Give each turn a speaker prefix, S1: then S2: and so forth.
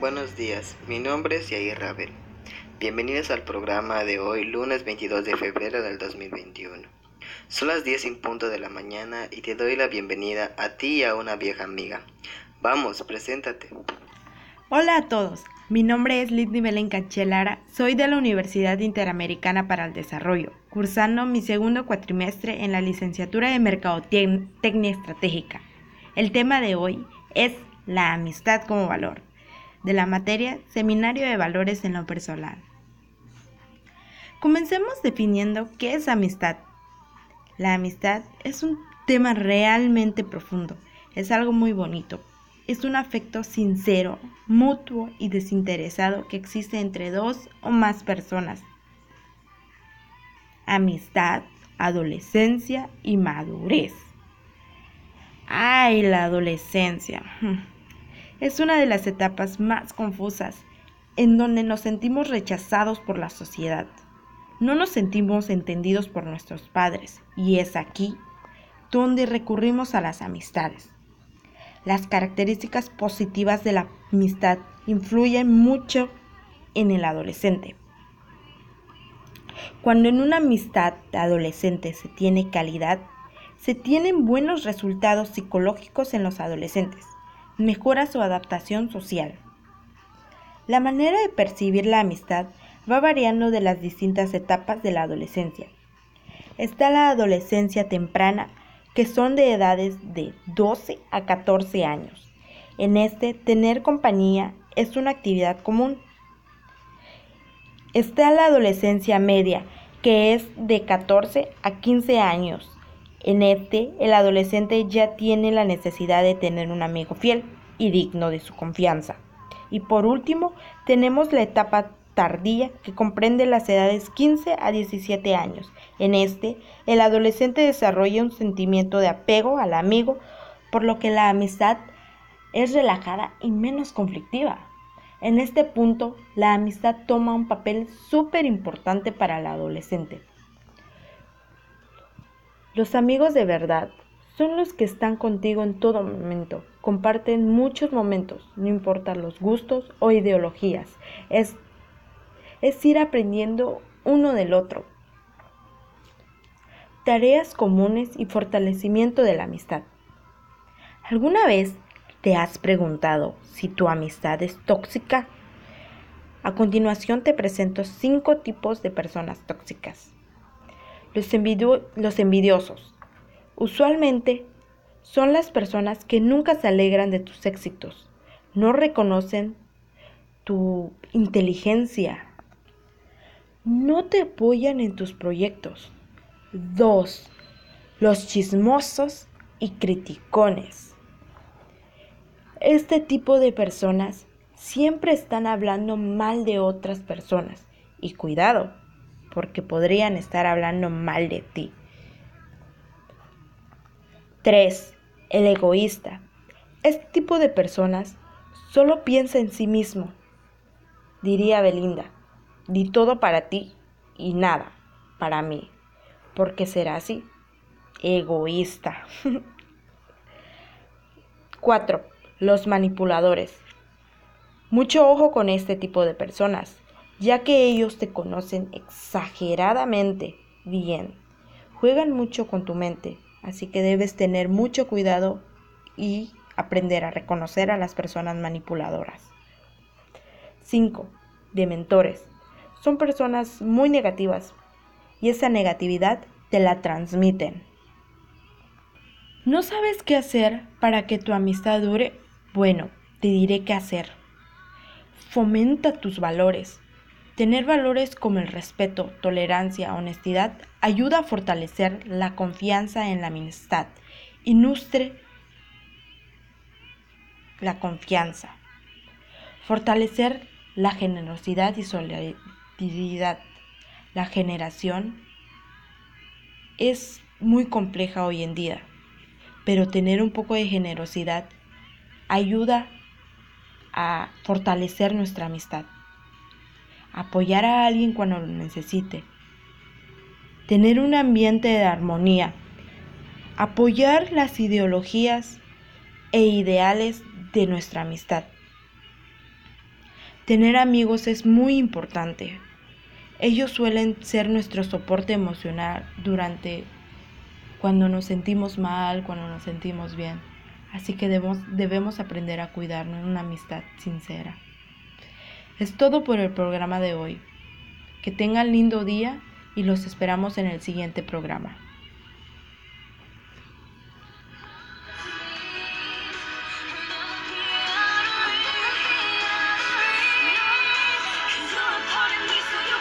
S1: Buenos días, mi nombre es Yair Rabel. Bienvenidos al programa de hoy, lunes 22 de febrero del 2021. Son las 10 en punto de la mañana y te doy la bienvenida a ti y a una vieja amiga. Vamos, preséntate.
S2: Hola a todos, mi nombre es Lidney Belén Cachelara, soy de la Universidad Interamericana para el Desarrollo, cursando mi segundo cuatrimestre en la licenciatura de Mercadotecnia Estratégica. El tema de hoy es la amistad como valor de la materia Seminario de Valores en lo Personal. Comencemos definiendo qué es amistad. La amistad es un tema realmente profundo, es algo muy bonito. Es un afecto sincero, mutuo y desinteresado que existe entre dos o más personas. Amistad, adolescencia y madurez. Ay, la adolescencia. Es una de las etapas más confusas, en donde nos sentimos rechazados por la sociedad. No nos sentimos entendidos por nuestros padres, y es aquí donde recurrimos a las amistades. Las características positivas de la amistad influyen mucho en el adolescente. Cuando en una amistad adolescente se tiene calidad, se tienen buenos resultados psicológicos en los adolescentes mejora su adaptación social. La manera de percibir la amistad va variando de las distintas etapas de la adolescencia. Está la adolescencia temprana, que son de edades de 12 a 14 años. En este, tener compañía es una actividad común. Está la adolescencia media, que es de 14 a 15 años. En este, el adolescente ya tiene la necesidad de tener un amigo fiel y digno de su confianza. Y por último, tenemos la etapa tardía que comprende las edades 15 a 17 años. En este, el adolescente desarrolla un sentimiento de apego al amigo, por lo que la amistad es relajada y menos conflictiva. En este punto, la amistad toma un papel súper importante para el adolescente. Los amigos de verdad son los que están contigo en todo momento, comparten muchos momentos, no importan los gustos o ideologías, es, es ir aprendiendo uno del otro. Tareas comunes y fortalecimiento de la amistad. ¿Alguna vez te has preguntado si tu amistad es tóxica? A continuación te presento cinco tipos de personas tóxicas. Los, envidiosos, Usualmente son las personas que nunca se alegran de tus éxitos, no reconocen tu inteligencia, no te apoyan en tus proyectos. Dos, los chismosos y criticones. Este tipo de personas siempre están hablando mal de otras personas. Y cuidado, porque podrían estar hablando mal de ti. 3. El egoísta. Este tipo de personas solo piensa en sí mismo. Diría Belinda, di todo para ti y nada para mí. porque será así? Egoísta. 4. Los manipuladores. Mucho ojo con este tipo de personas, ya que ellos te conocen exageradamente bien. Juegan mucho con tu mente Así que debes tener mucho cuidado y aprender a reconocer a las personas manipuladoras. 5. Dementores. Son personas muy negativas y esa negatividad te la transmiten. ¿No sabes qué hacer para que tu amistad dure? Bueno, te diré qué hacer. Fomenta tus valores. Tener valores como el respeto, tolerancia, honestidad ayuda a fortalecer la confianza en la amistad y nutre la confianza. Fortalecer la generosidad y solidaridad. La generación es muy compleja hoy en día, pero tener un poco de generosidad ayuda a fortalecer nuestra amistad apoyar a alguien cuando lo necesite, tener un ambiente de armonía, apoyar las ideologías e ideales de nuestra amistad. Tener amigos es muy importante. Ellos suelen ser nuestro soporte emocional durante cuando nos sentimos mal, cuando nos sentimos bien. Así que debemos, aprender a cuidarnos en una amistad sincera. Es todo por el programa de hoy. Que tengan lindo día y los esperamos en el siguiente programa.